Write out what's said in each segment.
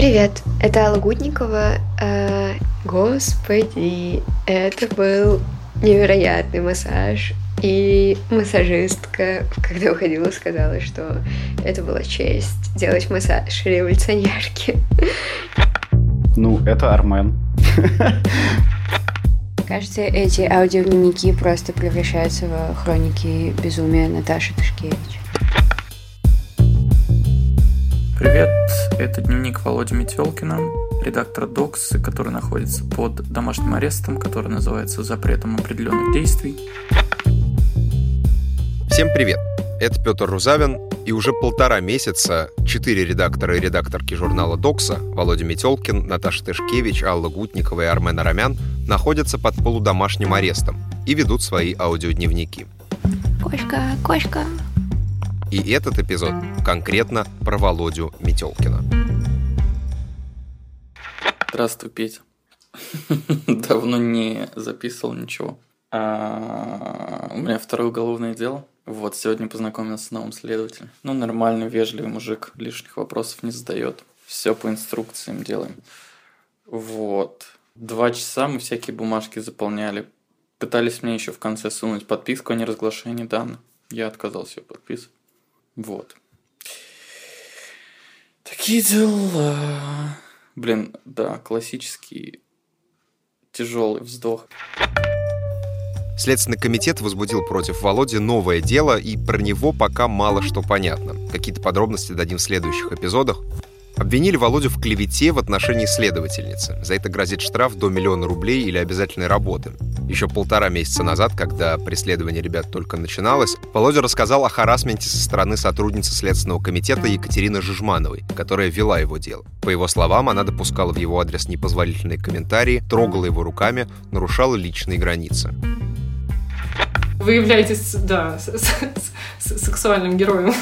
Привет, это Алла Гутникова. Э, господи, это был невероятный массаж. И массажистка, когда уходила, сказала, что это была честь делать массаж революционерки. Ну, это Армен. Кажется, эти аудиодневники просто превращаются в хроники безумия Наташи Тышкевич. Привет, это дневник Володи Метелкина, редактора Докс, который находится под домашним арестом, который называется «Запретом определенных действий». Всем привет! Это Петр Рузавин, и уже полтора месяца четыре редактора и редакторки журнала «Докса» Володя Метелкин, Наташа Тышкевич, Алла Гутникова и Армен Арамян находятся под полудомашним арестом и ведут свои аудиодневники. Кошка, кошка, и этот эпизод конкретно про Володю Метелкина. Здравствуй, Петя. Давно не записывал ничего. А, у меня второе уголовное дело. Вот, сегодня познакомился с новым следователем. Ну, нормальный, вежливый мужик, лишних вопросов не задает. Все по инструкциям делаем. Вот. Два часа мы всякие бумажки заполняли. Пытались мне еще в конце сунуть подписку о неразглашении данных. Я отказался ее подписывать. Вот. Такие дела. Блин, да, классический тяжелый вздох. Следственный комитет возбудил против Володи новое дело, и про него пока мало что понятно. Какие-то подробности дадим в следующих эпизодах. Обвинили Володю в клевете в отношении следовательницы. За это грозит штраф до миллиона рублей или обязательной работы. Еще полтора месяца назад, когда преследование ребят только начиналось, Володя рассказал о харасменте со стороны сотрудницы Следственного комитета Екатерины Жижмановой, которая вела его дело. По его словам, она допускала в его адрес непозволительные комментарии, трогала его руками, нарушала личные границы. Вы являетесь, да, с -с -с сексуальным героем.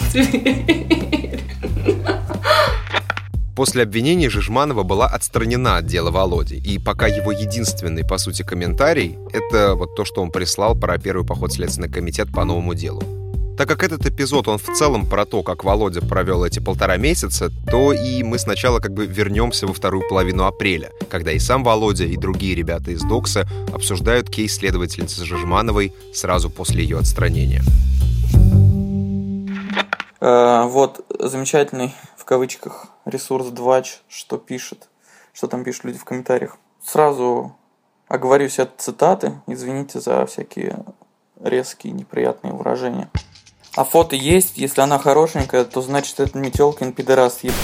После обвинения Жижманова была отстранена от дела Володи, и пока его единственный, по сути, комментарий — это вот то, что он прислал про первый поход в Следственный комитет по новому делу. Так как этот эпизод, он в целом про то, как Володя провел эти полтора месяца, то и мы сначала как бы вернемся во вторую половину апреля, когда и сам Володя, и другие ребята из Докса обсуждают кейс следовательницы Жижмановой сразу после ее отстранения. Э, вот замечательный кавычках ресурс Двач, что пишет, что там пишут люди в комментариях. Сразу оговорюсь от цитаты, извините за всякие резкие неприятные выражения. А фото есть, если она хорошенькая, то значит это Метелкин пидорас еб...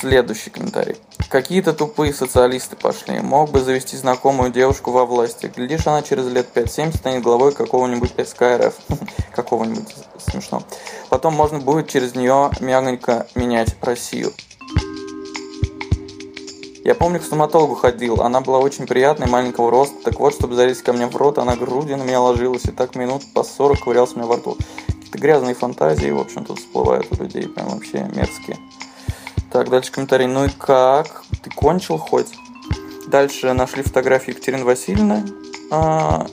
Следующий комментарий. Какие-то тупые социалисты пошли. Мог бы завести знакомую девушку во власти. Глядишь, она через лет 5-7 станет главой какого-нибудь СКРФ. какого-нибудь смешно. Потом можно будет через нее мягонько менять Россию. Я помню, к стоматологу ходил. Она была очень приятной, маленького роста. Так вот, чтобы залезть ко мне в рот, она грудью на меня ложилась. И так минут по 40 ковырялся у меня во рту. Какие-то грязные фантазии, в общем, тут всплывают у людей. Прям вообще мерзкие. Так, дальше комментарий. Ну и как? Ты кончил хоть? Дальше нашли фотографию Екатерины Васильевны а,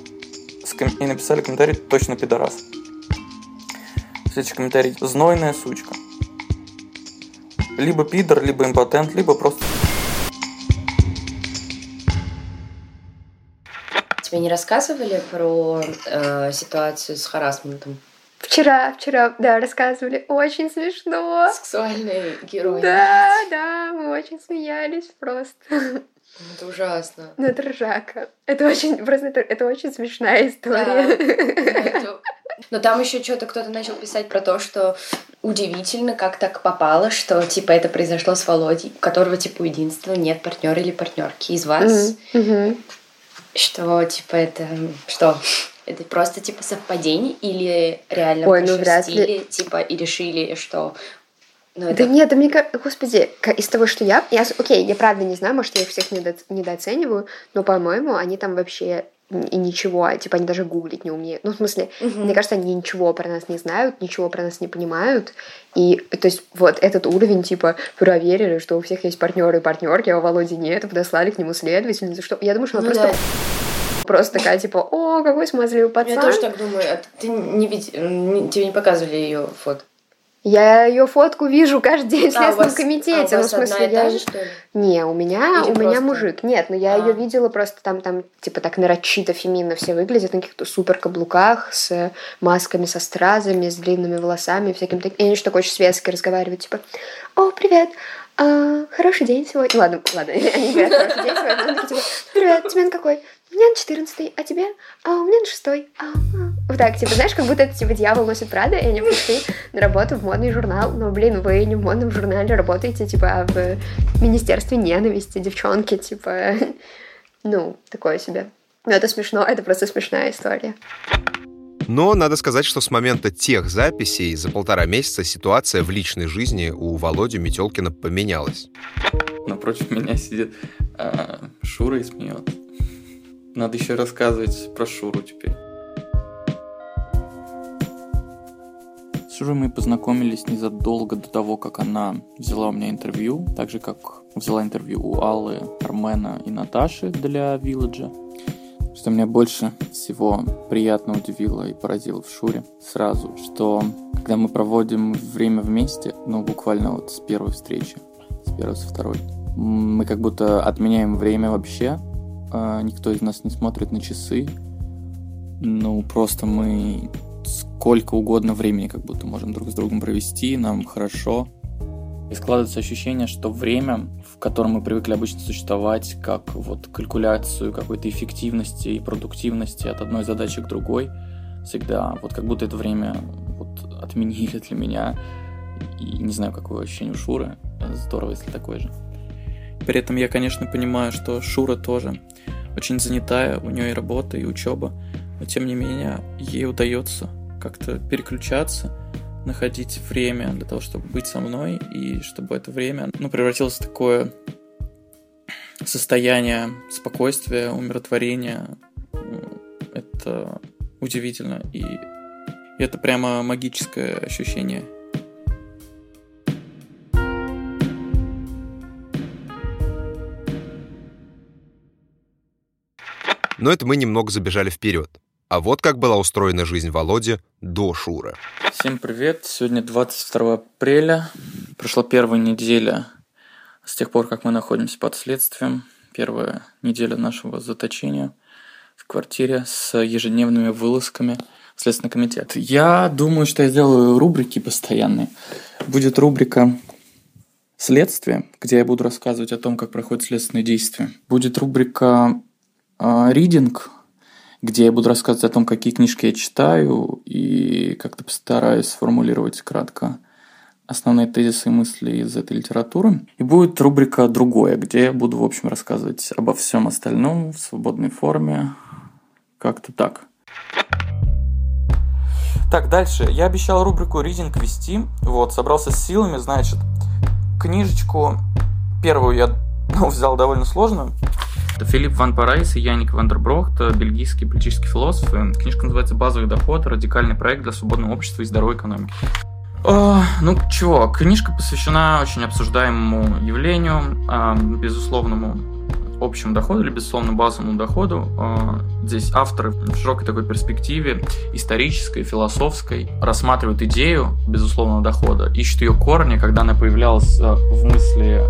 и написали комментарий «Точно пидорас». Следующий комментарий. Знойная сучка. Либо пидор, либо импотент, либо просто... Тебе не рассказывали про э, ситуацию с харасментом? Вчера, вчера, да, рассказывали. Очень смешно. Сексуальный герой. Да, да, мы очень смеялись просто. Это ужасно. Ну, это ржака. Это очень, просто это, это очень смешная история. Да, Но там еще что-то кто-то начал писать про то, что удивительно, как так попало, что типа это произошло с Володей, у которого типа единственного нет партнера или партнерки из вас. Mm-hmm. Что типа это что? Это просто типа совпадение или реально Ой, ну вряд ли. типа и решили, что ну, это... Да нет, да мне кажется, господи, из того, что я, я, окей, я правда не знаю, может, я их всех недо... недооцениваю, но, по-моему, они там вообще и ничего, типа они даже гуглить не умеют. Ну, в смысле, угу. мне кажется, они ничего про нас не знают, ничего про нас не понимают. И, то есть, вот этот уровень, типа, проверили, что у всех есть партнеры и партнерки, а у Володи нет, подослали к нему следовательницу, что... Я думаю, что она ну, просто... Да. Просто такая, типа, о, какой смазливый пацан. Я тоже так думаю. А ты не вид... тебе не показывали ее фото? Я ее фотку вижу каждый день в А, Следственном вас- комитете. а ну, в смысле, одна и та я... же, что ли? Не, у меня, Или у меня мужик. Нет, но я А. ее видела просто там, там, типа, так нарочито феминно все выглядят на каких-то супер каблуках с масками, со стразами, с длинными волосами, всяким таким. И они еще такой очень светски разговаривают, типа, о, привет, а, хороший день сегодня. Ладно, ладно, они говорят, хороший день сегодня. Такие, типа, привет, тебе на какой? У меня на 14 а тебе? А у меня на 6 а, а». Вот так, типа, знаешь, как будто это, типа, дьявол носит Прада, и они пришли на работу в модный журнал. Но, блин, вы не в модном журнале работаете, типа, а в Министерстве ненависти, девчонки, типа, ну, такое себе. Но это смешно, это просто смешная история. Но надо сказать, что с момента тех записей за полтора месяца ситуация в личной жизни у Володи Метелкина поменялась. Напротив меня сидит э, Шура и смеется. Надо еще рассказывать про Шуру теперь. С Шурой мы познакомились незадолго до того, как она взяла у меня интервью, так же, как взяла интервью у Аллы, Армена и Наташи для Вилладжа. Что меня больше всего приятно удивило и поразило в Шуре сразу, что когда мы проводим время вместе, ну, буквально вот с первой встречи, с первой, со второй, мы как будто отменяем время вообще, а, никто из нас не смотрит на часы, ну, просто мы сколько угодно времени как будто можем друг с другом провести, нам хорошо. И складывается ощущение, что время, в котором мы привыкли обычно существовать, как вот калькуляцию какой-то эффективности и продуктивности от одной задачи к другой, всегда вот как будто это время вот отменили для меня. И не знаю, какое ощущение у Шуры. Здорово, если такое же. При этом я, конечно, понимаю, что Шура тоже очень занятая, у нее и работа, и учеба, но тем не менее ей удается как-то переключаться, находить время для того, чтобы быть со мной, и чтобы это время ну, превратилось в такое состояние спокойствия, умиротворения. Это удивительно, и это прямо магическое ощущение. Но это мы немного забежали вперед. А вот как была устроена жизнь Володи до Шуры. Всем привет! Сегодня 22 апреля. Прошла первая неделя с тех пор, как мы находимся под следствием. Первая неделя нашего заточения в квартире с ежедневными вылазками в Следственный комитет. Я думаю, что я сделаю рубрики постоянные. Будет рубрика «Следствие», где я буду рассказывать о том, как проходят следственные действия. Будет рубрика «Ридинг», где я буду рассказывать о том, какие книжки я читаю, и как-то постараюсь сформулировать кратко основные тезисы и мысли из этой литературы. И будет рубрика «Другое», где я буду, в общем, рассказывать обо всем остальном в свободной форме. Как-то так. Так, дальше. Я обещал рубрику «Reading» вести. Вот, собрался с силами, значит, книжечку первую я ну, взял довольно сложную. Это Филипп Ван Парайс и Яник Вандерброхт, бельгийские политические философы. Книжка называется «Базовый доход. Радикальный проект для свободного общества и здоровой экономики». О, ну чего, книжка посвящена очень обсуждаемому явлению, а, безусловному общему доходу или безусловно базовому доходу. А, Здесь авторы в широкой такой перспективе, исторической, философской, рассматривают идею безусловного дохода, ищут ее корни, когда она появлялась а, в мысли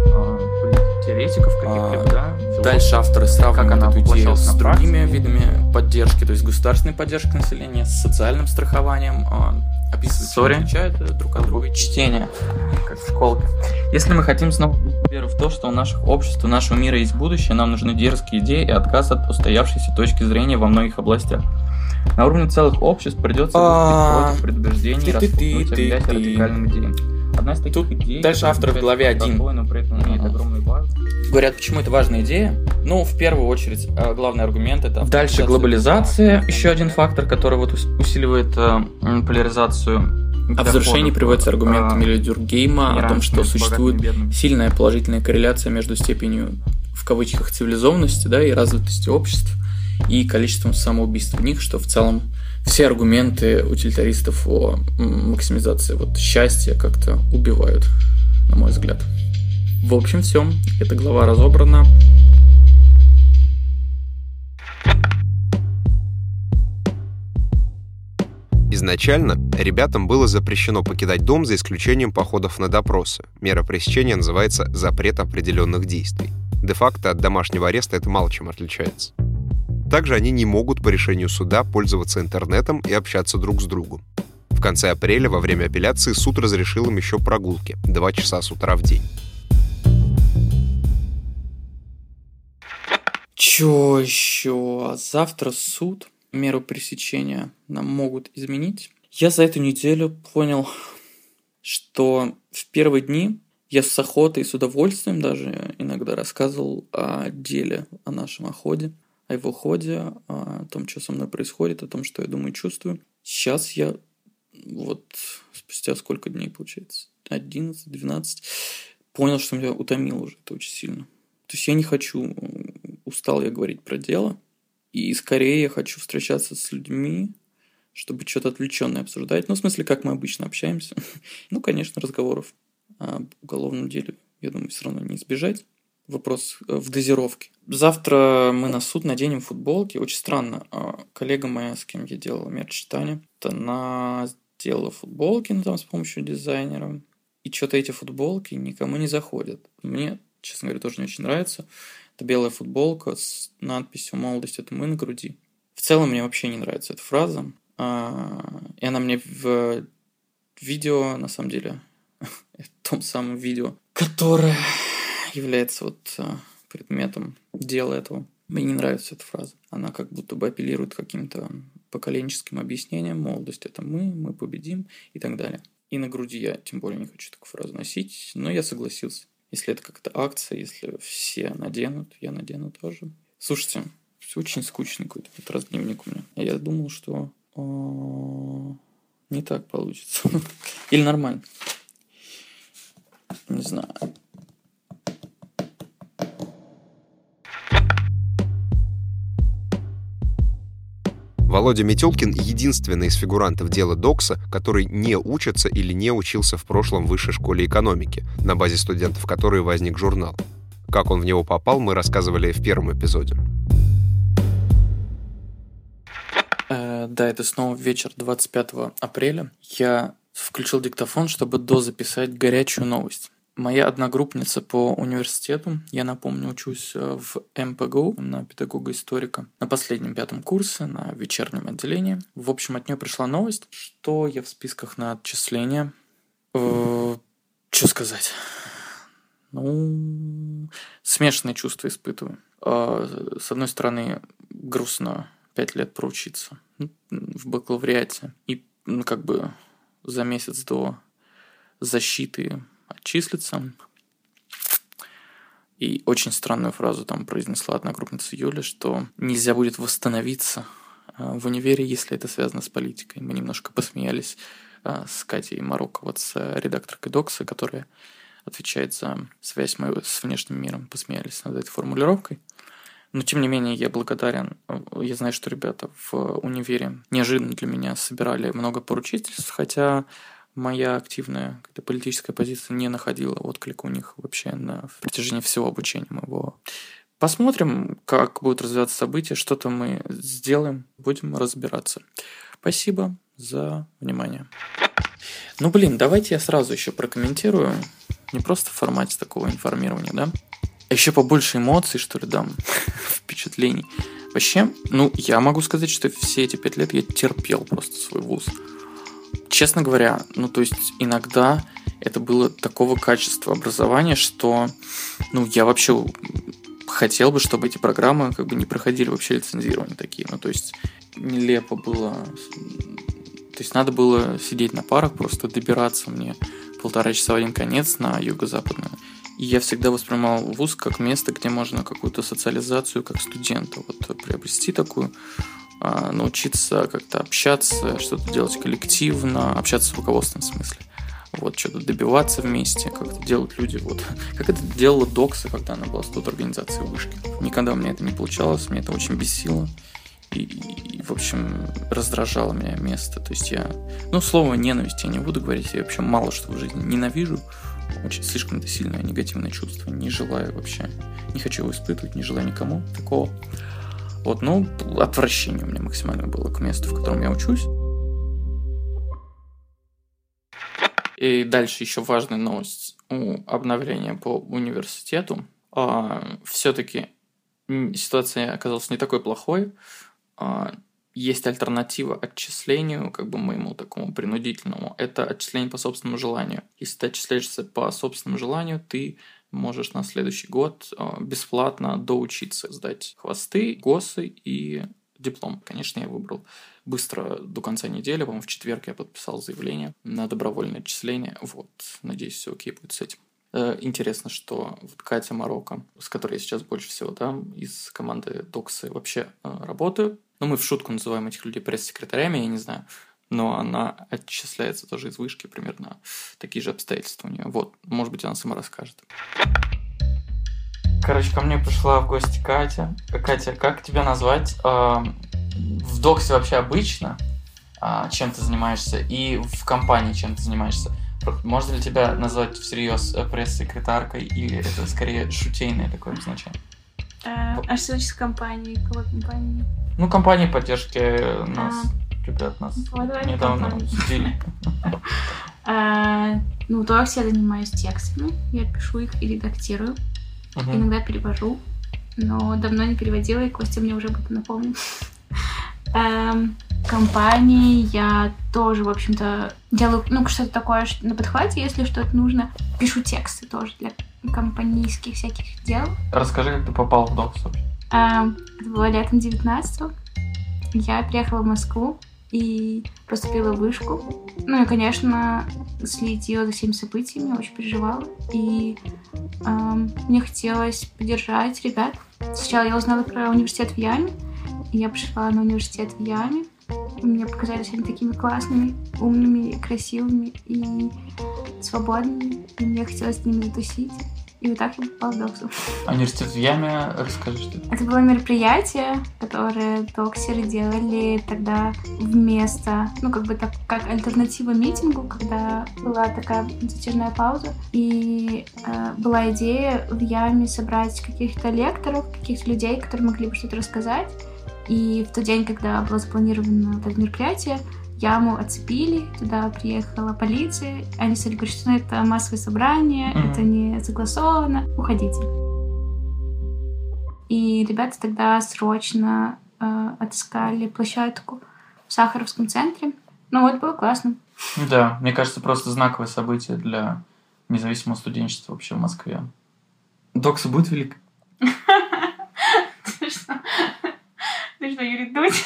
теоретиков каких-либо, да? Дальше авторы сравнивают Как она эту идею с другими видами поддержки, то есть государственной поддержкой населения, с социальным страхованием, а, описывают, чем Sorry. отличают э, друг от друга. чтение, как в школке. Если мы хотим снова веру в то, что у наших обществ, у нашего мира есть будущее, нам нужны дерзкие идеи и отказ от устоявшейся точки зрения во многих областях. На уровне целых обществ придется А, выступить против предубеждений, распугнуть, ты- объять радикальным идеям. Одна из таких Тут идей... дальше авторы в главе один. простой, но при этом имеет Ага. огромную важность. Говорят, почему это важная идея? Ну, в первую очередь, э, главный аргумент это... Дальше глобализация, еще один фактор, который вот ус- усиливает э, поляризацию. А в завершении приводится аргумент э, Эмиля Дюргейма о том, что существует сильная положительная корреляция между степенью, в кавычках, цивилизованности да, и развитости обществ и количеством самоубийств в них, что в целом все аргументы утилитаристов о максимизации вот, счастья как-то убивают, на мой взгляд. В общем, все. Эта глава разобрана. Изначально ребятам было запрещено покидать дом за исключением походов на допросы. Мера пресечения называется «запрет определенных действий». Де-факто от домашнего ареста это мало чем отличается. Также они не могут по решению суда пользоваться интернетом и общаться друг с другом. В конце апреля во время апелляции суд разрешил им еще прогулки – 2 часа с утра в день. Чё еще? Завтра суд. Меру пресечения нам могут изменить. Я за эту неделю понял, что в первые дни я с охотой и с удовольствием даже иногда рассказывал о деле, о нашем оходе, о его ходе, о том, что со мной происходит, о том, что я думаю и чувствую. Сейчас я вот спустя сколько дней получается? 11, 12. Понял, что меня утомило уже это очень сильно. То есть я не хочу, устал я говорить про дело, и скорее я хочу встречаться с людьми, чтобы что-то отвлеченное обсуждать. Ну, в смысле, как мы обычно общаемся. ну, конечно, разговоров о уголовном деле, я думаю, все равно не избежать. Вопрос э, в дозировке. Завтра мы на суд наденем футболки. Очень странно. А коллега моя, с кем я делала мерч-читание, она сделала футболки, ну, там, с помощью дизайнера. И что-то эти футболки никому не заходят. Мне честно говоря, тоже не очень нравится. Это белая футболка с надписью «Молодость – это мы» на груди. В целом мне вообще не нравится эта фраза. А, и она мне в видео, на самом деле, в том самом видео, которое является вот а, предметом дела этого. Мне не нравится эта фраза. Она как будто бы апеллирует каким-то поколенческим объяснением. Молодость – это мы, мы победим и так далее. И на груди я тем более не хочу такую фразу носить, но я согласился. Если это как-то акция, если все наденут, я надену тоже. Слушайте, все очень скучный какой-то этот раз у меня. Я думал, что не так получится. Или нормально. Не знаю. Володя Метелкин – единственный из фигурантов дела Докса, который не учится или не учился в прошлом высшей школе экономики, на базе студентов которой возник журнал. Как он в него попал, мы рассказывали в первом эпизоде. Э, да, это снова вечер 25 апреля. Я включил диктофон, чтобы дозаписать горячую новость. Моя одногруппница по университету, я напомню, учусь э, в МПГУ на педагога-историка на последнем пятом курсе, на вечернем отделении. В общем, от нее пришла новость, что я в списках на отчисление. Э, что сказать? Ну, смешанные чувства испытываю. Э, с одной стороны, грустно пять лет проучиться в бакалавриате. И ну, как бы за месяц до защиты отчислиться. И очень странную фразу там произнесла одногруппница Юля, что нельзя будет восстановиться а, в универе, если это связано с политикой. Мы немножко посмеялись а, с Катей Марокко, с редакторкой Докса, которая отвечает за связь мою с внешним миром. Посмеялись над этой формулировкой. Но, тем не менее, я благодарен. Я знаю, что ребята в универе неожиданно для меня собирали много поручительств, хотя моя активная какая-то политическая позиция не находила отклика у них вообще на протяжении всего обучения моего. Посмотрим, как будут развиваться события, что-то мы сделаем, будем разбираться. Спасибо за внимание. Ну, блин, давайте я сразу еще прокомментирую. Не просто в формате такого информирования, да? А еще побольше эмоций, что ли, дам, впечатлений. Вообще, ну, я могу сказать, что все эти пять лет я терпел просто свой вуз. Честно говоря, ну то есть иногда это было такого качества образования, что ну я вообще хотел бы, чтобы эти программы как бы не проходили вообще лицензирование такие. Ну то есть нелепо было. То есть надо было сидеть на парах, просто добираться мне полтора часа в один конец на юго-западную. И я всегда воспринимал вуз как место, где можно какую-то социализацию как студента вот приобрести такую, научиться как-то общаться, что-то делать коллективно, общаться с руководством в смысле. Вот, что-то добиваться вместе, как-то делать люди, вот, как это делала Докса, когда она была студ организации вышки. Никогда у меня это не получалось, мне это очень бесило. И, и, в общем, раздражало меня место. То есть я, ну, слово ненависть я не буду говорить, я вообще мало что в жизни ненавижу. Очень слишком это сильное негативное чувство. Не желаю вообще, не хочу его испытывать, не желаю никому такого. Вот, ну, отвращение у меня максимально было к месту, в котором я учусь. И дальше еще важная новость у обновления по университету. А, Все-таки ситуация оказалась не такой плохой. А, есть альтернатива отчислению, как бы моему такому принудительному. Это отчисление по собственному желанию. Если ты отчисляешься по собственному желанию, ты можешь на следующий год а, бесплатно доучиться, сдать хвосты, госы и диплом. Конечно, я выбрал быстро до конца недели, по-моему, в четверг я подписал заявление на добровольное отчисление. Вот, надеюсь, все окей будет с этим. Э, интересно, что вот Катя Марокко, с которой я сейчас больше всего там, из команды Доксы вообще э, работаю. Ну, мы в шутку называем этих людей пресс-секретарями, я не знаю. Но она отчисляется тоже из вышки, примерно такие же обстоятельства у нее. Вот, может быть, она сама расскажет. Короче, ко мне пришла в гости Катя. Катя, как тебя назвать? В Доксе вообще обычно, а, чем ты занимаешься, и в компании чем ты занимаешься. Можно ли тебя назвать всерьез э, пресс-секретаркой, или это скорее шутейное такое значение? А, а что значит компании? Какой компании? Ну, компании поддержки нас, а, ребят, нас недавно судили. А, ну, Доксе я занимаюсь текстами, я пишу их и редактирую. Иногда перевожу, но давно не переводила, и Костя мне уже об этом напомнил. Эм, компании я тоже, в общем-то, делаю, ну, что-то такое на подхвате, если что-то нужно. Пишу тексты тоже для компанийских всяких дел. Расскажи, как ты попал в Докс эм, Это было летом 19 -го. Я приехала в Москву и поступила в вышку. Ну и, конечно, следила за всеми событиями, очень переживала. И эм, мне хотелось поддержать ребят. Сначала я узнала про университет в Яме, и я пришла на университет в Яме. Мне показались они такими классными, умными, красивыми и свободными. И мне хотелось с ними затусить. И вот так я попала в Доксу. А университет в Яме, расскажи, что это? Это было мероприятие, которое доксеры делали тогда вместо, ну, как бы так, как альтернатива митингу, когда была такая затяжная пауза. И э, была идея в Яме собрать каких-то лекторов, каких-то людей, которые могли бы что-то рассказать. И в тот день, когда было запланировано это мероприятие, яму оцепили, туда приехала полиция, они стали говорить, что ну, это массовое собрание, mm-hmm. это не согласовано, уходите. И ребята тогда срочно э, отыскали площадку в Сахаровском центре. Ну вот, было классно. Да, мне кажется, просто знаковое событие для независимого студенчества вообще в Москве. Докса будет велик? Ты что? Ты что, Юрий Дудь?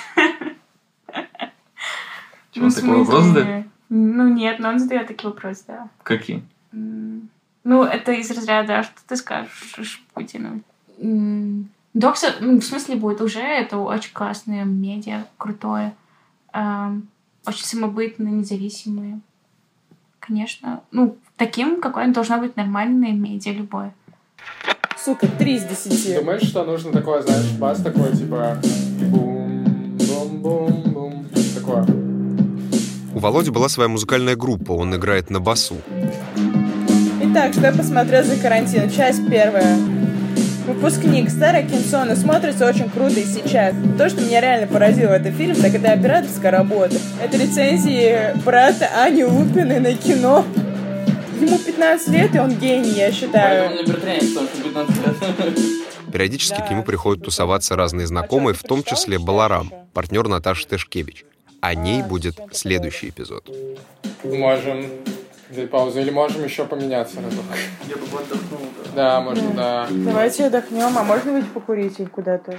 Чего, ну, такой вопрос задать? Ну, нет, но он задает такие вопросы, да. Какие? Ну, это из разряда, а что ты скажешь Путину? Докса, ну, в смысле, будет уже, это очень классное медиа, крутое, очень самобытное, независимое. Конечно, ну, таким, какое должно быть нормальное медиа любое. Сука, три из десяти. Думаешь, что нужно такое, знаешь, бас такой, типа бум, Володи была своя музыкальная группа, он играет на басу. Итак, что я посмотрел за карантин? Часть первая. Выпускник, старое кинцо, но смотрится очень круто и сейчас. То, что меня реально поразило в этом фильме, так это операторская работа. Это рецензии брата Ани Лупиной на кино. Ему 15 лет, и он гений, я считаю. Периодически к нему приходят тусоваться разные знакомые, в том числе Баларам, партнер Наташи Тышкевич. О ней будет следующий эпизод. Можем взять паузу или можем еще поменяться разок? Я бы отдохнул, да. Можно, да. Давайте отдохнем, а можно выйти покурить куда-то?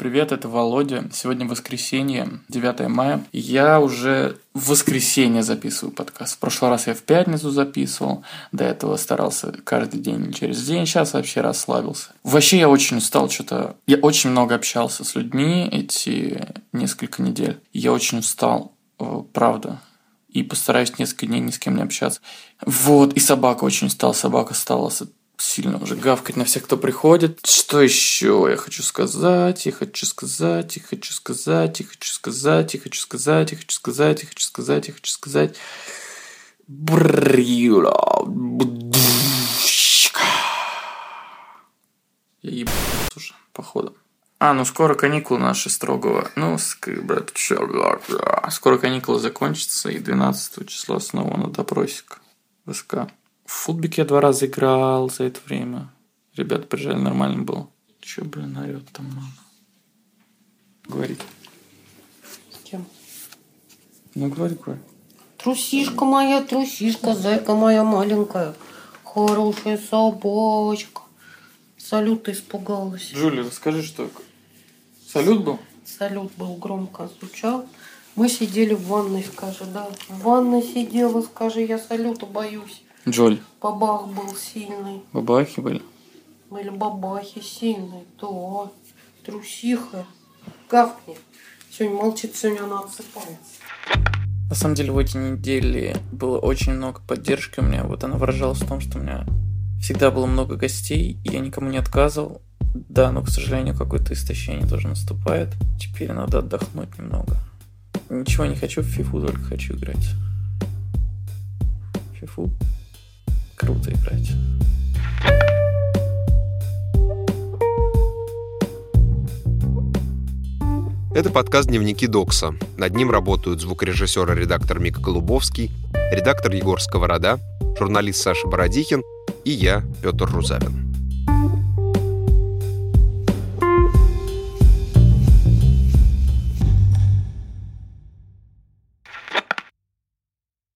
Привет, это Володя. Сегодня воскресенье, 9 мая. Я уже в воскресенье записываю подкаст. В прошлый раз я в пятницу записывал. До этого старался каждый день через день. Сейчас вообще расслабился. Вообще я очень устал что-то. Я очень много общался с людьми эти несколько недель. Я очень устал, э, правда. И постараюсь несколько дней ни с кем не общаться. Вот, и собака очень устал. Собака стала сильно уже гавкать на всех, кто приходит. Что еще я хочу сказать? Я хочу сказать, я хочу сказать, я хочу сказать, я хочу сказать, я хочу сказать, я хочу сказать, я хочу сказать. Брила. Я ебал уже, походу. А, ну скоро каникулы наши строгого. Ну, скоро каникулы закончатся, и 12 числа снова на допросик. ВСК. В футбике я два раза играл за это время. Ребята приезжали, нормально было. Че, блин, орет там мама? Говорит. С кем? Ну, говори, говори. Трусишка моя, трусишка, зайка моя маленькая. Хорошая собачка. Салют испугалась. Джулия, расскажи, что салют был? Салют был громко звучал. Мы сидели в ванной, скажи, да. В ванной сидела, скажи, я салюта боюсь. Джоль, Бабах был сильный. бабахи были? Были бабахи сильные. Да. Трусиха. Гавкни. Сегодня молчит, сегодня она отсыпается. На самом деле в эти недели было очень много поддержки у меня. Вот она выражалась в том, что у меня всегда было много гостей, и я никому не отказывал. Да, но, к сожалению, какое-то истощение тоже наступает. Теперь надо отдохнуть немного. Ничего не хочу в фифу, только хочу играть. В фифу круто играть. Это подкаст «Дневники Докса». Над ним работают звукорежиссер и редактор Мика Голубовский, редактор Егор Сковорода, журналист Саша Бородихин и я, Петр Рузавин.